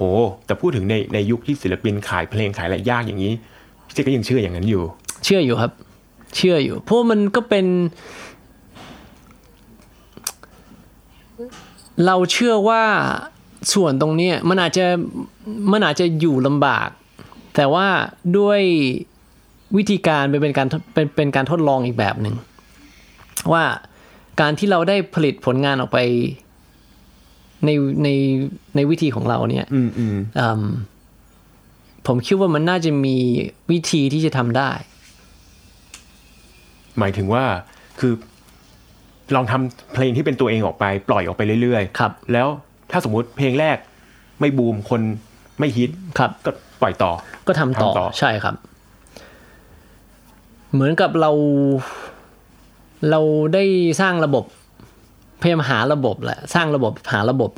โหแต่พูดถึงในในยุคที่ศิลปินขายเพลงขายอะไรยากอย่างนี้พี่เจก็ยังเชื่ออย่างนั้นอยู่ เชื่ออยู่ครับ เชื่ออยู่ เพราะมันก็เป็น เราเชื่อว่าส่วนตรงเนี้มันอาจจะมันอาจจะอยู่ลำบาก แต่ว่าด้วยวิธีการเป็นเป็นการเป็นเป็นการทดลองอีกแบบหนึ่งว่าการที่เราได้ผลิตผลงานออกไป ในในในวิธีของเราเนี่ยอืมอืมอืมผมคิดว่ามันน่าจะมีวิธีที่จะทำได้ หมายถึงว่าคือลองทำเพลงที่เป็นตัวเองออกไป ปล่อยออกไปเรื่อยครับ แล้วถ้าสมมุติเพลงแรกไม่บูมคนไม่ฮิตครับก็ปล่อยต่อ ก็ทำต่อทำต่อใช่ครับ เหมือนกับเรา เราได้สร้างระบบ พยายามหาระบบแหละสร้างระบบหาระบบ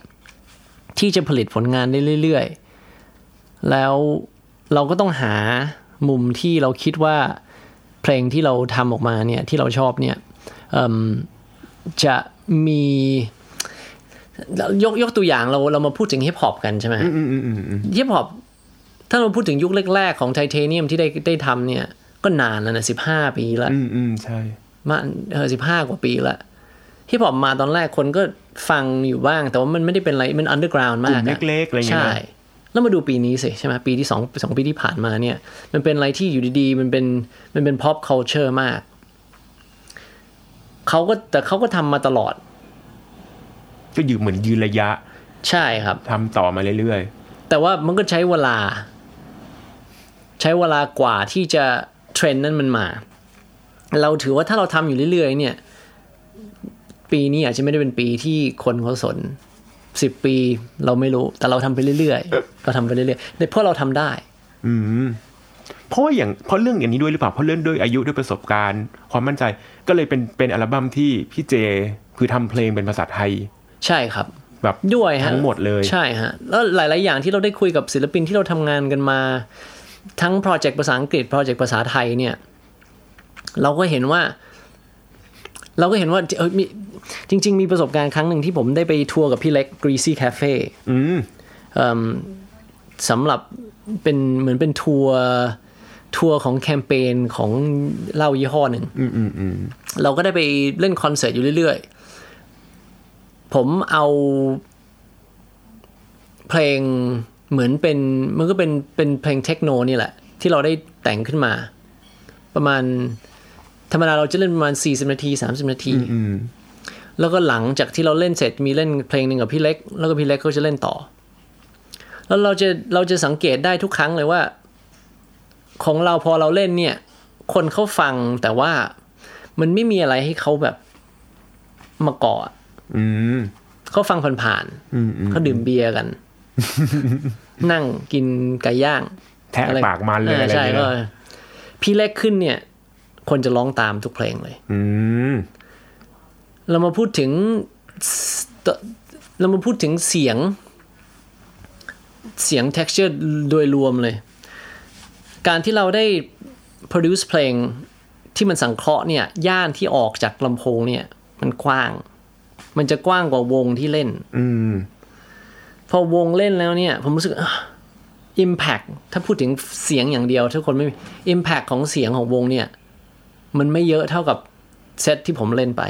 ที่จะผลิตผลงานได้เรื่อยๆ แล้วเราก็ต้องหามุมที่เราคิดว่าเพลงที่เราทำออกมาเนี่ยที่เราชอบเนี่ยเอิ่มจะมียกยกตัวอย่างเราเรามาพูดถึงฮิปฮอปกันใช่ไหมอืมอืมอืมอืมอืมฮิปฮอปถ้าเราพูดถึงยุคแรกๆ ของไทเทเนียมที่ได้ได้ทำเนี่ย ก็นานแล้วนะสิบห้าปีละอืมอืมใช่มาเออสิบห้ากว่าปีละ ฮิปฮอปมาตอนแรกคนก็ฟังอยู่บ้าง แต่ว่ามันไม่ได้เป็นอะไรมัน underground มากลุ่มอะเล็กๆอะไรอย่างเงี้ยใช่นะแล้วมาดูปีนี้สิใช่ไหมปีที่สองสองปีที่ผ่านมาเนี่ย มันเป็นอะไรที่อยู่ดีๆ มันเป็นมันเป็น pop culture มากเขาก็แต่เขาก็ทำมาตลอด ก็อยู่เหมือนยืนระยะ ใช่ครับทำต่อมาเรื่อยแต่ว่ามันก็ใช้เวลา ใช้เวลากว่าที่จะเทรนด์นั้นมันมา เราถือว่าถ้าเราทำอยู่เรื่อยๆ เนี่ย ปีนี้อาจจะไม่ได้เป็นปีที่คนเขาสนสิบปีเราไม่รู้ แต่เราทำไปเรื่อยๆเราทำไปเรื่อยๆเพราะเราทำได้ๆอืมเพราะว่าอย่างเพราะเรื่องอย่างนี้ด้วยหรือเปล่าเพราะเรื่องด้วยอายุด้วยประสบการณ์ ความมั่นใจก็เลยเป็นเป็นอัลบั้มที่พี่เจคือทำเพลงเป็นภาษาไทย ใช่ครับแบบด้วยฮะทั้งหมดเลยใช่ฮะแล้วหลาย ๆ อย่างที่เราได้คุยกับศิลปินที่เราทำงานกันมา ทั้ง project ภาษาอังกฤษ project ภาษาไทยเนี่ย เราก็เห็นว่า เราก็เห็นว่าเออมีจริง ๆ มีประสบการณ์ครั้งหนึ่งที่ผมได้ไปทัวร์กับพี่เล็ก Greasy Cafe อืมเอิ่มสำหรับเป็นเหมือนเป็นทัวร์ทัวร์ของแคมเปญของเหล้ายี่ห้อหนึ่งอืมอืมอืมเราก็ได้ไปเล่นคอนเสิร์ตอยู่เรื่อยๆ ผมเอาเพลงเหมือนเป็นมันก็เป็นเป็นเพลงเทคโนนี่แหละ ที่เราได้แต่งขึ้นมา ประมาณ ธรรมดาเราจะเล่นประมาณ40นาที30นาทีอืมแล้วก็หลังจากที่เราเล่นเสร็จมีเล่นเพลงหนึ่งกับพี่เล็ก แล้วก็พี่เล็กก็จะเล่นต่อ แล้วเราจะเราจะสังเกตได้ทุกครั้งเลยว่า ของเราพอเราเล่นเนี่ย คนเขาฟังแต่ว่ามันไม่มีอะไรให้เขาแบบมาเกาะอืมเขาฟังผ่านอืมอืมๆเขาดื่มเบียร์กัน นั่งกินไก่ย่าง แทะอะไรปากมันเลยอออะไรใช่เงี้ก็ยพี่เล็กขึ้นเนี่ย คนจะร้องตามทุกเพลงเลยอืมเรามาพูดถึงสเรามาพูดถึงเสียง เสียง texture โดยรวมเลย การที่เราได้ produce เพลงที่มันสังเคราะห์เนี่ย ย่านที่ออกจากลำโพงเนี่ย มันกว้าง มันจะกว้างกว่าวงที่เล่นอืมพอวงเล่นแล้วเนี่ย ผมรู้สึกอะ impact ถ้าพูดถึงเสียงอย่างเดียวถ้าคนไม่มี impact ของเสียงของวงเนี่ย มันไม่เยอะเท่ากับเซตที่ผมเล่นไป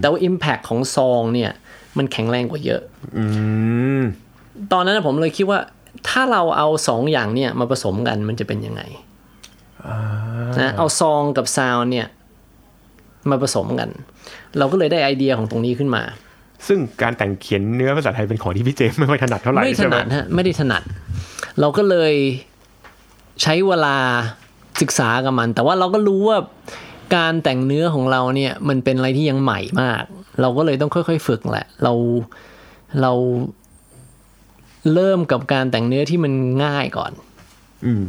แต่ว่า impact ของซองเนี่ย มันแข็งแรงกว่าเยอะอืมตอนนั้นนะผมเลยคิดว่า ถ้าเราเอาสองอย่างเนี่ยมาผสมกันมันจะเป็นยังไงนะเอาซองกับซาวน์เนี่ย มาผสมกัน เราก็เลยได้ไอเดียของตรงนี้ขึ้นมา ซึ่งการแต่งเขียนเนื้อภาษาไทยเป็นของที่พี่เจไม่ค่อยถนัดเท่าไหร่ไม่ถใช่ไหมนัดฮะไม่ได้ถนัด เราก็เลยใช้เวลาศึกษากับมัน แต่ว่าเราก็รู้ว่า การแต่งเนื้อของเราเนี่ยมันเป็นอะไรที่ยังใหม่มาก เราก็เลยต้องค่อย ๆ ฝึกแหละ เราเราเริ่มกับการแต่งเนื้อที่มันง่ายก่อน อืม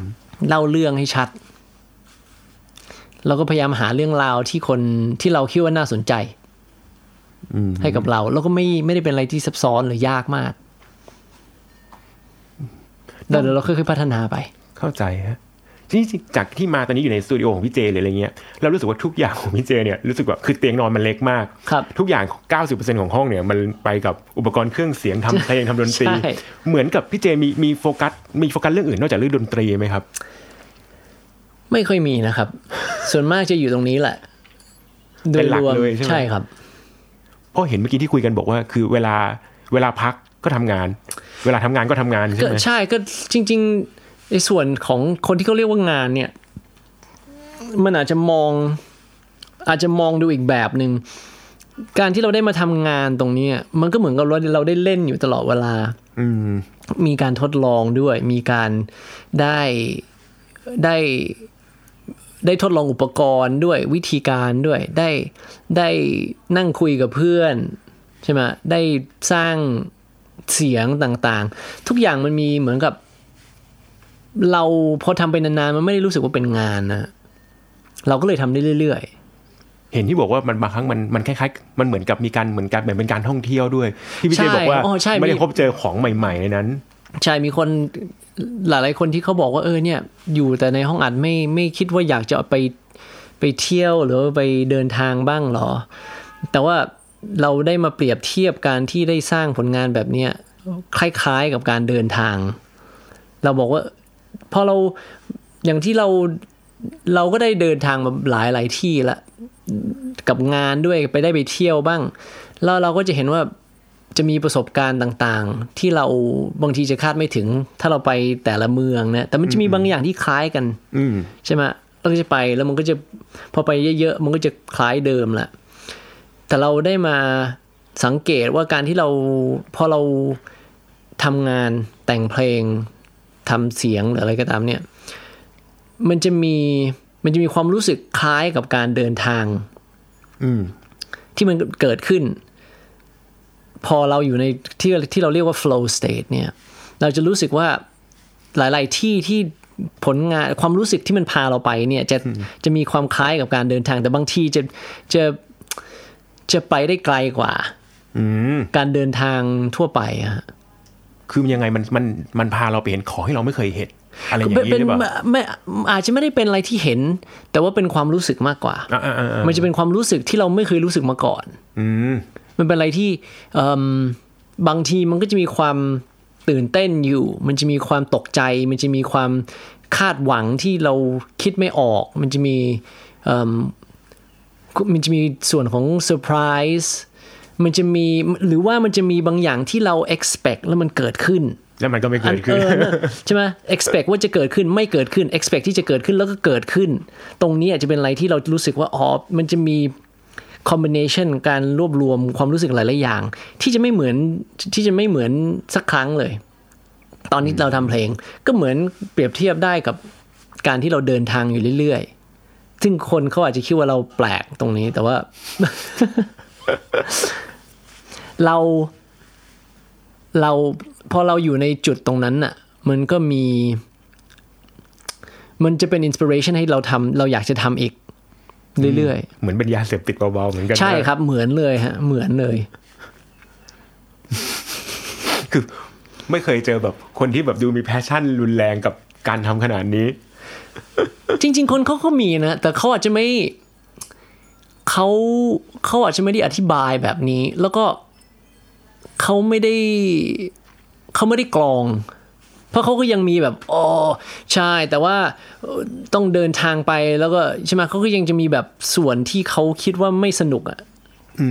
เล่าเรื่องให้ชัด เราก็พยายามหาเรื่องราวที่คนที่เราคิดว่าน่าสนใจอืมให้กับเรา แล้วก็ไม่ไม่ได้เป็นอะไรที่ซับซ้อนหรือยากมากเดี๋ยวเราค่อยๆพัฒนาไป เข้าใจฮะ จริงๆจากที่มาตอนนี้อยู่ในสตูดิโอของพี่เจหรืออะไรเงี้ยเรารู้สึกว่าทุกอย่างของพี่เจเนี่ยรู้สึกว่าคือเตียงนอนมันเล็กมากครับทุกอย่าง 90%ของห้องเนี่ยมันไปกับอุปกรณ์เครื่องเสียงทำเพลงทำดนตรีใช่เหมือนกับพี่เจมีมีโฟกัสมีโฟกัสเรื่องอื่นนอกจากเรื่องดนตรีไหมครับ ไม่ค่อยมีนะครับ ส่วนมากจะอยู่ตรงนี้แหละเป็นหลักโดรวมเลยใช่ไหมใช่ครับเพราะเห็นเมื่อกี้ที่คุยกันบอกว่า คือเวลาเวลาพักก็ทำงาน เวลาทำงานก็ทำงานใช่ก็ไหมใช่ก็จริง ๆ ในส่วนของคนที่เขาเรียกว่างานเนี่ย มันอาจจะมอง อาจจะมองดูอีกแบบหนึ่งการที่เราได้มาทำงานตรงเนี้ยมันก็เหมือนกับเราเราได้เล่นอยู่ตลอดเวลาอืมมีการทดลองด้วย มีการได้ได้ได้ทดลองอุปกรณ์ด้วยวิธีการด้วย ได้ได้นั่งคุยกับเพื่อนใช่ไหมได้สร้างเสียงต่างๆ ทุกอย่างมันมีเหมือนกับ เราพอทำไปนานๆมันไม่ได้รู้สึกว่าเป็นงานนะเราก็เลยทำได้เรื่อยเห็นที่บอกว่ามันบางครั้งมันมันคล้ายๆมันเหมือนกับมีการเหมือนกันเหมือนเป็นการท่องเที่ยวด้วยที่พี่เจใช่บอกว่าอ๋อใช่มีไม่ได้พบเจอของใหม่ๆในนั้นๆใช่มีคนหลายๆคนที่เขาบอกว่าเออเนี่ย อยู่แต่ในห้องอัดไม่ไม่คิดว่าอยากจะไปไปเที่ยวหรือว่าไปเดินทางบ้างหรอ แต่ว่าเราได้มาเปรียบเทียบการที่ได้สร้างผลงานแบบเนี้ยคล้ายๆกับการเดินทาง เราบอกว่า พอเราอย่างที่เราเราก็ได้เดินทางมาหลายหลายๆที่ละกับงานด้วยไปได้ไปเที่ยวบ้าง แล้วเราก็จะเห็นว่าจะมีประสบการณ์ต่างๆ ที่เราบางทีจะคาดไม่ถึง ถ้าเราไปแต่ละเมืองนะแต่มันจะมีบางอย่างที่คล้ายกันอืมใช่ไหมเราก็จะไปแล้วมันก็จะพอไปเยอะๆมันก็จะคล้ายเดิมแหละแต่เราได้มาสังเกตว่าการที่เราพอเราทำงานแต่งเพลง ทำเสียงหรืออะไรก็ตามเนี่ย มันจะมีมันจะมีความรู้สึกคล้ายกับการเดินทาง อืม ที่มันเกิดขึ้น พอเราอยู่ในที่ที่เราเรียกว่า flow state เนี่ย เราจะรู้สึกว่าหลาย ๆ ที่ที่ผลงานความรู้สึกที่มันพาเราไปเนี่ยจะจะมีความคล้ายกับการเดินทาง แต่บางทีจะจะจะไปได้ไกลกว่าอืมการเดินทางทั่วไปอะฮะ คือยังไงมันมันมันพาเราไปเห็นของที่เราไม่เคยเห็นอะไรอย่างเป็นนี้เป็นหรือเปล่าไม่อาจจะไม่ได้เป็นอะไรที่เห็น แต่ว่าเป็นความรู้สึกมากกว่าอ่าอ่าอ่ามันจะเป็นความรู้สึกที่เราไม่เคยรู้สึกมาก่อนอืมมันเป็นอะไรที่เอิ่มบางทีมันก็จะมีความตื่นเต้นอยู่ มันจะมีความตกใจ มันจะมีความคาดหวังที่เราคิดไม่ออก มันจะมีเอิ่มมันจะมีส่วนของเซอร์ไพรส์ มันจะมีหรือว่ามันจะมีบางอย่างที่เรา expect แล้วมันเกิดขึ้นแล้วมันก็ไม่อัเกินดขึ้เอนอน่ะใช่ไหม expect ว่าจะเกิดขึ้นไม่เกิดขึ้น expect ที่จะเกิดขึ้นแล้วก็เกิดขึ้น ตรงนี้อาจจะเป็นอะไรที่เรารู้สึกว่าอ๋อมันจะมี combination การรวบรวมความรู้สึกหลายๆอย่าง ที่จะไม่เหมือนที่จะไม่เหมือนสักครั้งเลย ตอนนี้เราทำเพลงก็เหมือนเปรียบเทียบได้กับการที่เราเดินทางอยู่เรื่อยๆ ซึ่งคนเขาอาจจะคิดว่าเราแปลกตรงนี้แต่ว่า เราเราพอเราอยู่ในจุดตรงนั้นน่ะ มันก็มี มันจะเป็นอินสปิเรชันให้เราทำเราอยากจะทำอีกเรื่อยเหมือนเป็นยาเสพติดเบาๆเหมือนกันๆใช่นะครับ เหมือนเลยฮะ เหมือนเลย คือไม่เคยเจอแบบคนที่แบบดูมี passion รุนแรงกับการทำขนาดนี้ จริง ๆ คนเขาก็มีนะ แต่เขาอาจจะไม่เขาเขาอาจจะไม่ได้อธิบายแบบนี้ แล้วก็ เขาไม่ได้เขาไม่ได้กรอง เพราะเขาก็ยังมีแบบอ๋อใช่ แต่ว่าเอ่อต้องเดินทางไปแล้วก็ใช่ไหมเขาก็ยังจะมีแบบส่วนที่เขาคิดว่าไม่สนุกอะ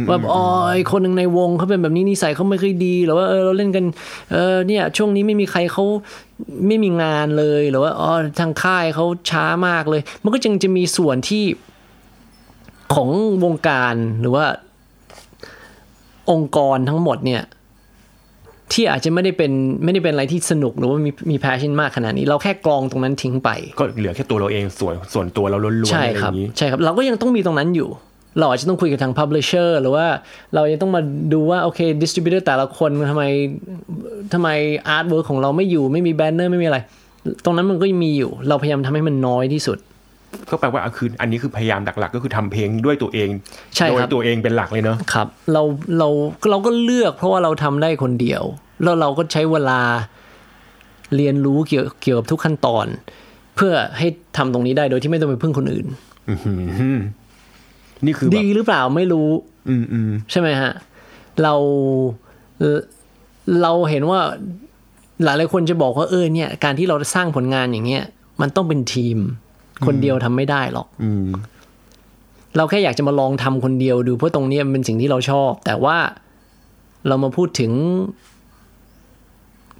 ว่าอ๋อไอคนหนึ่งในวงเขาเป็นแบบนี้นิสัยเขาไม่ค่อยดีหรือว่าเออเราเล่นกันเออเนี่ยช่วงนี้ไม่มีใครเขาไม่มีงานเลยหรือว่าอ๋อทางค่ายเขาช้ามากเลย มันก็ยังจะมีส่วนที่ของวงการหรือว่า องค์กรทั้งหมดเนี่ย ที่อาจจะไม่ได้เป็นไม่ได้เป็นอะไรที่สนุกหรือว่ามีมี passion มากขนาดนี้ เราแค่กรองตรงนั้นทิ้งไป ก็เหลือแค่ตัวเราเองส่วนส่วนตัวเราล้วนๆใช่อะไรอครับย่างนี้ใช่ครับ เราก็ยังต้องมีตรงนั้นอยู่ เราอาจจะต้องคุยกับทาง publisher หรือว่าเรายังต้องมาดูว่า โอเค distributor แต่ละคนทำไมทำไม artwork ของเราไม่อยู่ไม่มีแบนเนอร์ไม่มีอะไร ตรงนั้นมันก็ยังมีอยู่ เราพยายามทำให้มันน้อยที่สุด ก็แปลว่าคืออันนี้คือพยายามหลักๆ ก็คือทำเพลงด้วยตัวเองใช่โดคยรับตัวเองเป็นหลักเลยเนาะครับ เราเราเราก็เลือกเพราะว่าเราทำได้คนเดียว แล้วเราก็ใช้เวลาเรียนรู้เกี่ยวเกี่ยวกับทุกขั้นตอน เพื่อให้ทำตรงนี้ได้โดยที่ไม่ต้องไปพึ่งคนอื่นอื้อหือนี่คือแบดีบหรือเปล่าไม่รู้ อืมอืมใช่ไหมฮะ เราเอ่อเราเห็นว่าหลายหลายๆคนจะบอกว่าเออเนี่ย การที่เราสร้างผลงานอย่างเงี้ย มันต้องเป็นทีม คนเดียวทำไม่ได้หรอก อืมเราแค่อยากจะมาลองทำคนเดียวดูเพราะตรงเนี้ยมันเป็นสิ่งที่เราชอบ แต่ว่าเรามาพูดถึง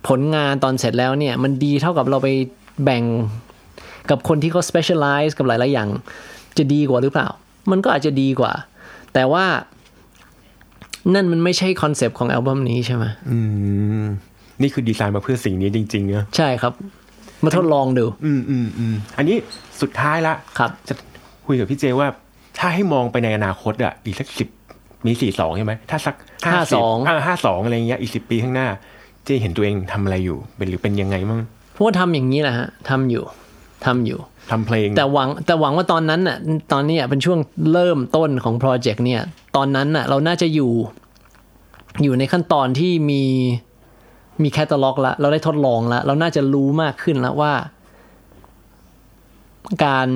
ผลงานตอนเสร็จแล้วเนี่ย มันดีเท่ากับเราไปแบ่งกับคนที่เขา specialize กับหลายๆอย่าง จะดีกว่าหรือเปล่า มันก็อาจจะดีกว่า แต่ว่านั่นมันไม่ใช่ concept ของอัลบั้มนี้ใช่ไหมอืม นี่คือดีไซน์มาเพื่อสิ่งนี้จริงๆเนอะใช่ครับ มาทดลองดู อืมอืมอืมอันนี้สุดท้ายละครับ จะคุยกับพี่เจว่า ถ้าให้มองไปในอนาคตอะอีกสักสิบมีสี่สองใช่ไหมถ้าสัก52อ่าห้าสองอะไรเงี้ยอีกสิบปีข้างหน้า เจเห็นตัวเองทำอะไรอยู่เป็นหรือเป็นยังไงมั่งเพราะว่าทำอย่างนี้แหละฮะทำอยู่ทำอยู่ทำเพลง แต่หวังแต่หวังว่าตอนนั้นน่ะตอนนี้อะเป็นช่วงเริ่มต้นของโปรเจกต์เนี่ย ตอนนั้นน่ะ เราน่าจะอยู่อยู่ในขั้นตอนที่มี มีแคตตาล็อกแล้วเราได้ทดลองแล้วเราน่าจะรู้มากขึ้นแล้วว่า การ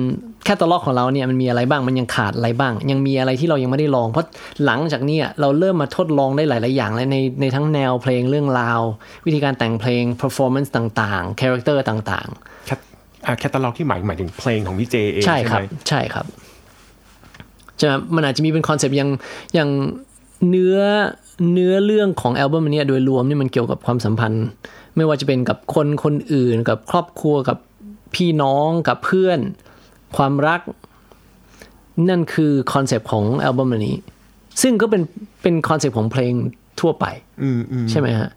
แคตตาล็อกของเราเนี่ยมันมีอะไรบ้างมันยังขาดอะไรบ้าง ยังมีอะไรที่เรายังไม่ได้ลองเพราะหลังจากเนี้เราเริ่มมาทดลองได้หลาย ๆ อย่างแล้วในในทั้งแนวเพลงเรื่องราว วิธีการแต่งเพลง performance ต่างๆ character ต่างๆแคทอ่าแคตตาล็อกที่หมายหมายถึงเพลงของพี่เจเองใช่ใช่ครัไหบมใช่ครับจะมันอาจจะมีเป็นคอนเซปต์อย่างอย่างเนื้อ เนื้อเรื่องของอัลบั้มนี้โดยรวมนี่มันเกี่ยวกับความสัมพันธ์ ไม่ว่าจะเป็นกับคนคนอื่น กับครอบครัวกับพี่น้องกับเพื่อน ความรัก นั่นคือ concept ของอัลบั้มอันนี้ ซึ่งก็เป็นเป็น concept ของเพลงทั่วไปอืมอืมใช่ไหมฮะ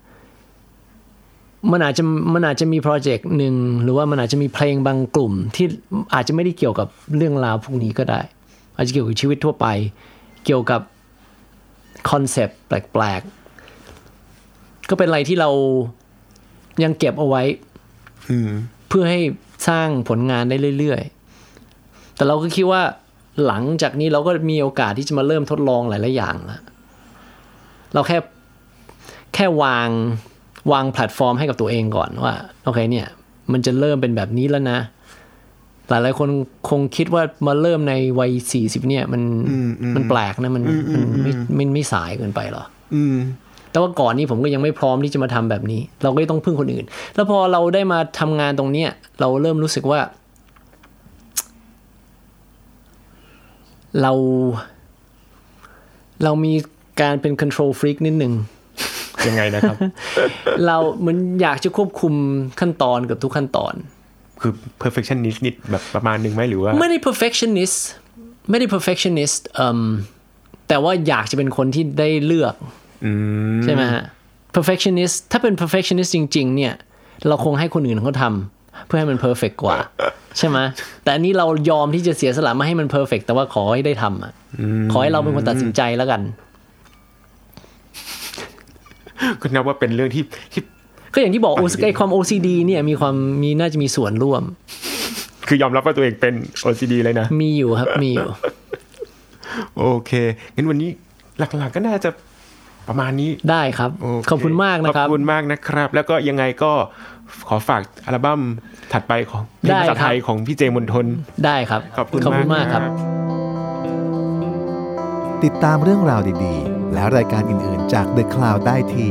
มันอาจจะมันอาจจะมี project หนึ่งหรือว่ามันอาจจะมีเพลงบางกลุ่ม ที่อาจจะไม่ได้เกี่ยวกับเรื่องราวพวกนี้ก็ได้ อาจจะเกี่ยวกับชีวิตทั่วไป เกี่ยวกับ concept แปลกๆ ก็เป็นอะไรที่เรายังเก็บเอาไว้เพื่อให้สร้างผลงานได้เรื่อยๆ แต่เราก็คิดว่าหลังจากนี้เราก็มีโอกาสที่จะมาเริ่มทดลองหลายๆอย่างแล้วเราแค่แค่วางวางแพลตฟอร์มให้กับตัวเองก่อนว่า โอเคเนี่ย มันจะเริ่มเป็นแบบนี้แล้วนะ หลายๆคนคงคิดว่ามาเริ่มในวัยสี่สิบเนี่ย มันมันแปลกนะมันมันไม่ไม่ไม่สายเกินไปหรอ อืมแต่ว่าก่อนนี้ผมก็ยังไม่พร้อมที่จะมาทำแบบนี้ เราก็ต้องพึ่งคนอื่น แล้วพอเราได้มาทำงานตรงเนี้ย เราเริ่มรู้สึกว่า เรา เรามีการเป็น control freak นิดหนึ่งยังไงนะครับ เราเหมือนอยากจะควบคุมขั้นตอนกับทุกขั้นตอน คือ perfectionist นิดแบบประมาณหนึ่งไหมหรือว่า ไม่ได้ perfectionist ไม่ได้ perfectionist เอิ่มแต่ว่าอยากจะเป็นคนที่ได้เลือกอืมใช่ไหมฮะ perfectionist ถ้าเป็น perfectionist จริง ๆ เนี่ย เราคงให้คนอื่นเขาทำเพื่อให้มัน perfect กว่า ใช่ไหมแต่อันนี้เรายอมที่จะเสียสละไม่ให้มัน perfect แต่ว่าขอให้ได้ทำอะขอให้เราเป็นคนตัดสินใจแล้วกันก็นับว่าเป็นเรื่องที่ที่ ก็อย่างที่บอก OCD ไอ้ความ OCD เนี่ยมีความมีน่าจะมีส่วนร่วม คือยอมรับว่าตัวเองเป็น OCD เลยนะ มีอยู่ครับมีอยู่ โอเคงั้นวันนี้หลักๆก็น่าจะประมาณนี้ได้ครับโเขอบคุณมากนะครับขอบคุณมากนะครับ แล้วก็ยังไงก็ขอฝากอัลบั้มถัดไปของเพลงได้ภาษาครับไทยของพี่เจมนทนได้ครับขอบคุณขอบคุณมามากกคครัรับบติดตามเรื่องราวดีๆ และรายการอื่นๆจาก The Cloud ได้ที่